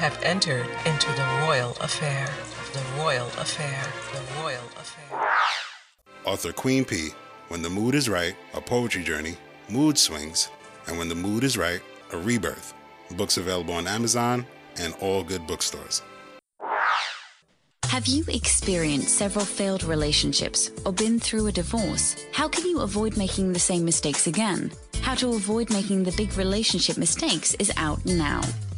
have entered into the royal affair. The royal affair. The royal affair. Author Queen P. When the mood is right, a poetry journey, mood swings, and when the mood is right, a rebirth. Books available on Amazon and all good bookstores. Have you experienced several failed relationships or been through a divorce? How can you avoid making the same mistakes again? How to avoid making the big relationship mistakes is out now.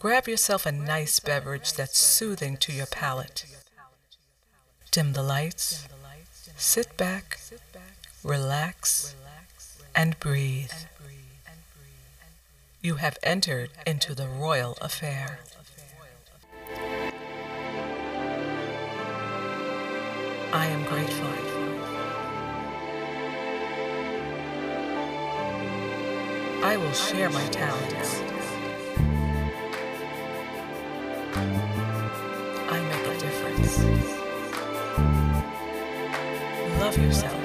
Grab yourself a nice beverage that's soothing to your palate. Dim the lights, sit back, relax, and breathe. You have entered into the royal affair. I am grateful. I will share my talents. Love yourself.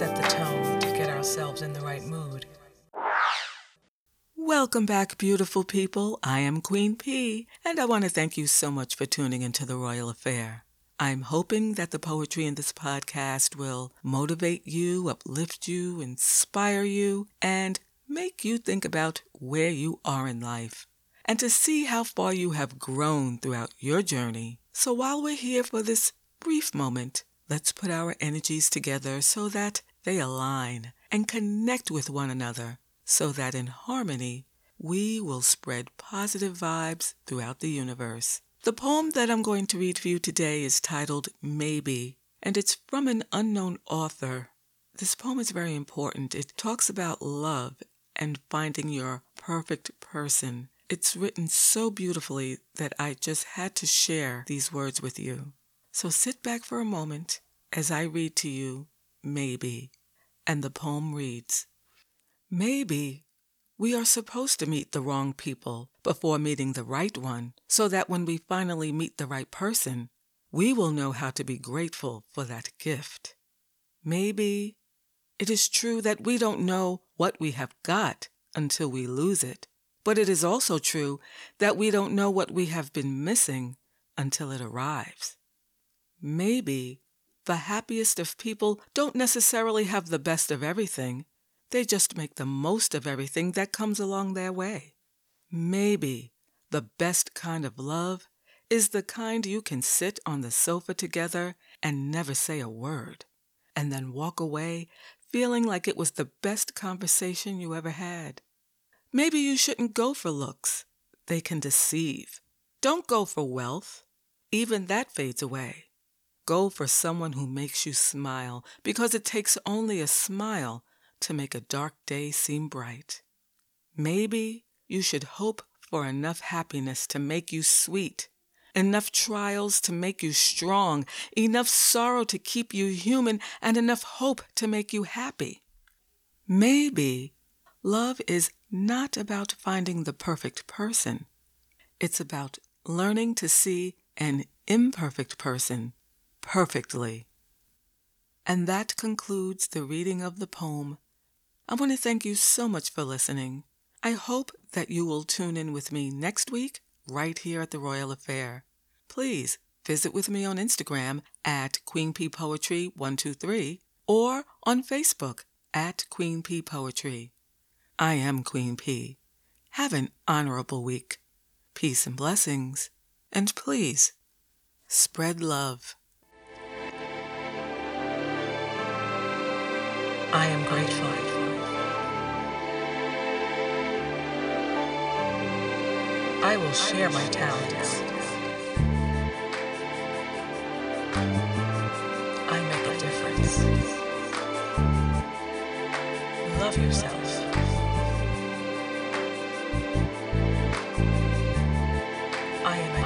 Set the tone to get ourselves in the right mood. Welcome back, beautiful people. I am Queen P, and I want to thank you so much for tuning into the Royal Affair. I'm hoping that the poetry in this podcast will motivate you, uplift you, inspire you, and make you think about where you are in life and to see how far you have grown throughout your journey. So while we're here for this brief moment, let's put our energies together so that they align and connect with one another so that in harmony we will spread positive vibes throughout the universe. The poem that I'm going to read for you today is titled Maybe, and it's from an unknown author. This poem is very important. It talks about love and finding your perfect person. It's written so beautifully that I just had to share these words with you. So sit back for a moment as I read to you Maybe. And the poem reads Maybe we are supposed to meet the wrong people before meeting the right one, so that when we finally meet the right person, we will know how to be grateful for that gift. Maybe it is true that we don't know what we have got until we lose it, but it is also true that we don't know what we have been missing until it arrives. Maybe the happiest of people don't necessarily have the best of everything. They just make the most of everything that comes along their way. Maybe the best kind of love is the kind you can sit on the sofa together and never say a word, and then walk away feeling like it was the best conversation you ever had. Maybe you shouldn't go for looks. They can deceive. Don't go for wealth. Even that fades away. Go for someone who makes you smile because it takes only a smile to make a dark day seem bright. Maybe you should hope for enough happiness to make you sweet, enough trials to make you strong, enough sorrow to keep you human, and enough hope to make you happy. Maybe love is not about finding the perfect person. It's about learning to see an imperfect person perfectly. And that concludes the reading of the poem. I want to thank you so much for listening. I hope that you will tune in with me next week right here at the Royal Affair. Please visit with me on Instagram at Queen P Poetry 123 or on Facebook at Queen P Poetry. I am Queen P. Have an honorable week. Peace and blessings. And please, spread love. I am grateful. I will share my talents. I make a difference. Love yourself. I am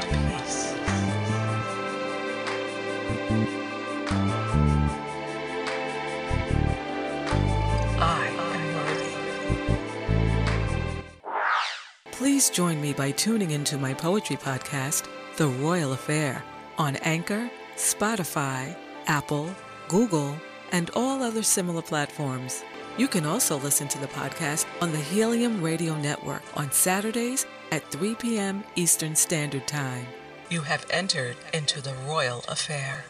Please join me by tuning into my poetry podcast, The Royal Affair, on Anchor, Spotify, Apple, Google, and all other similar platforms. You can also listen to the podcast on the Helium Radio Network on Saturdays at 3 p.m. Eastern Standard Time. You have entered into the Royal Affair.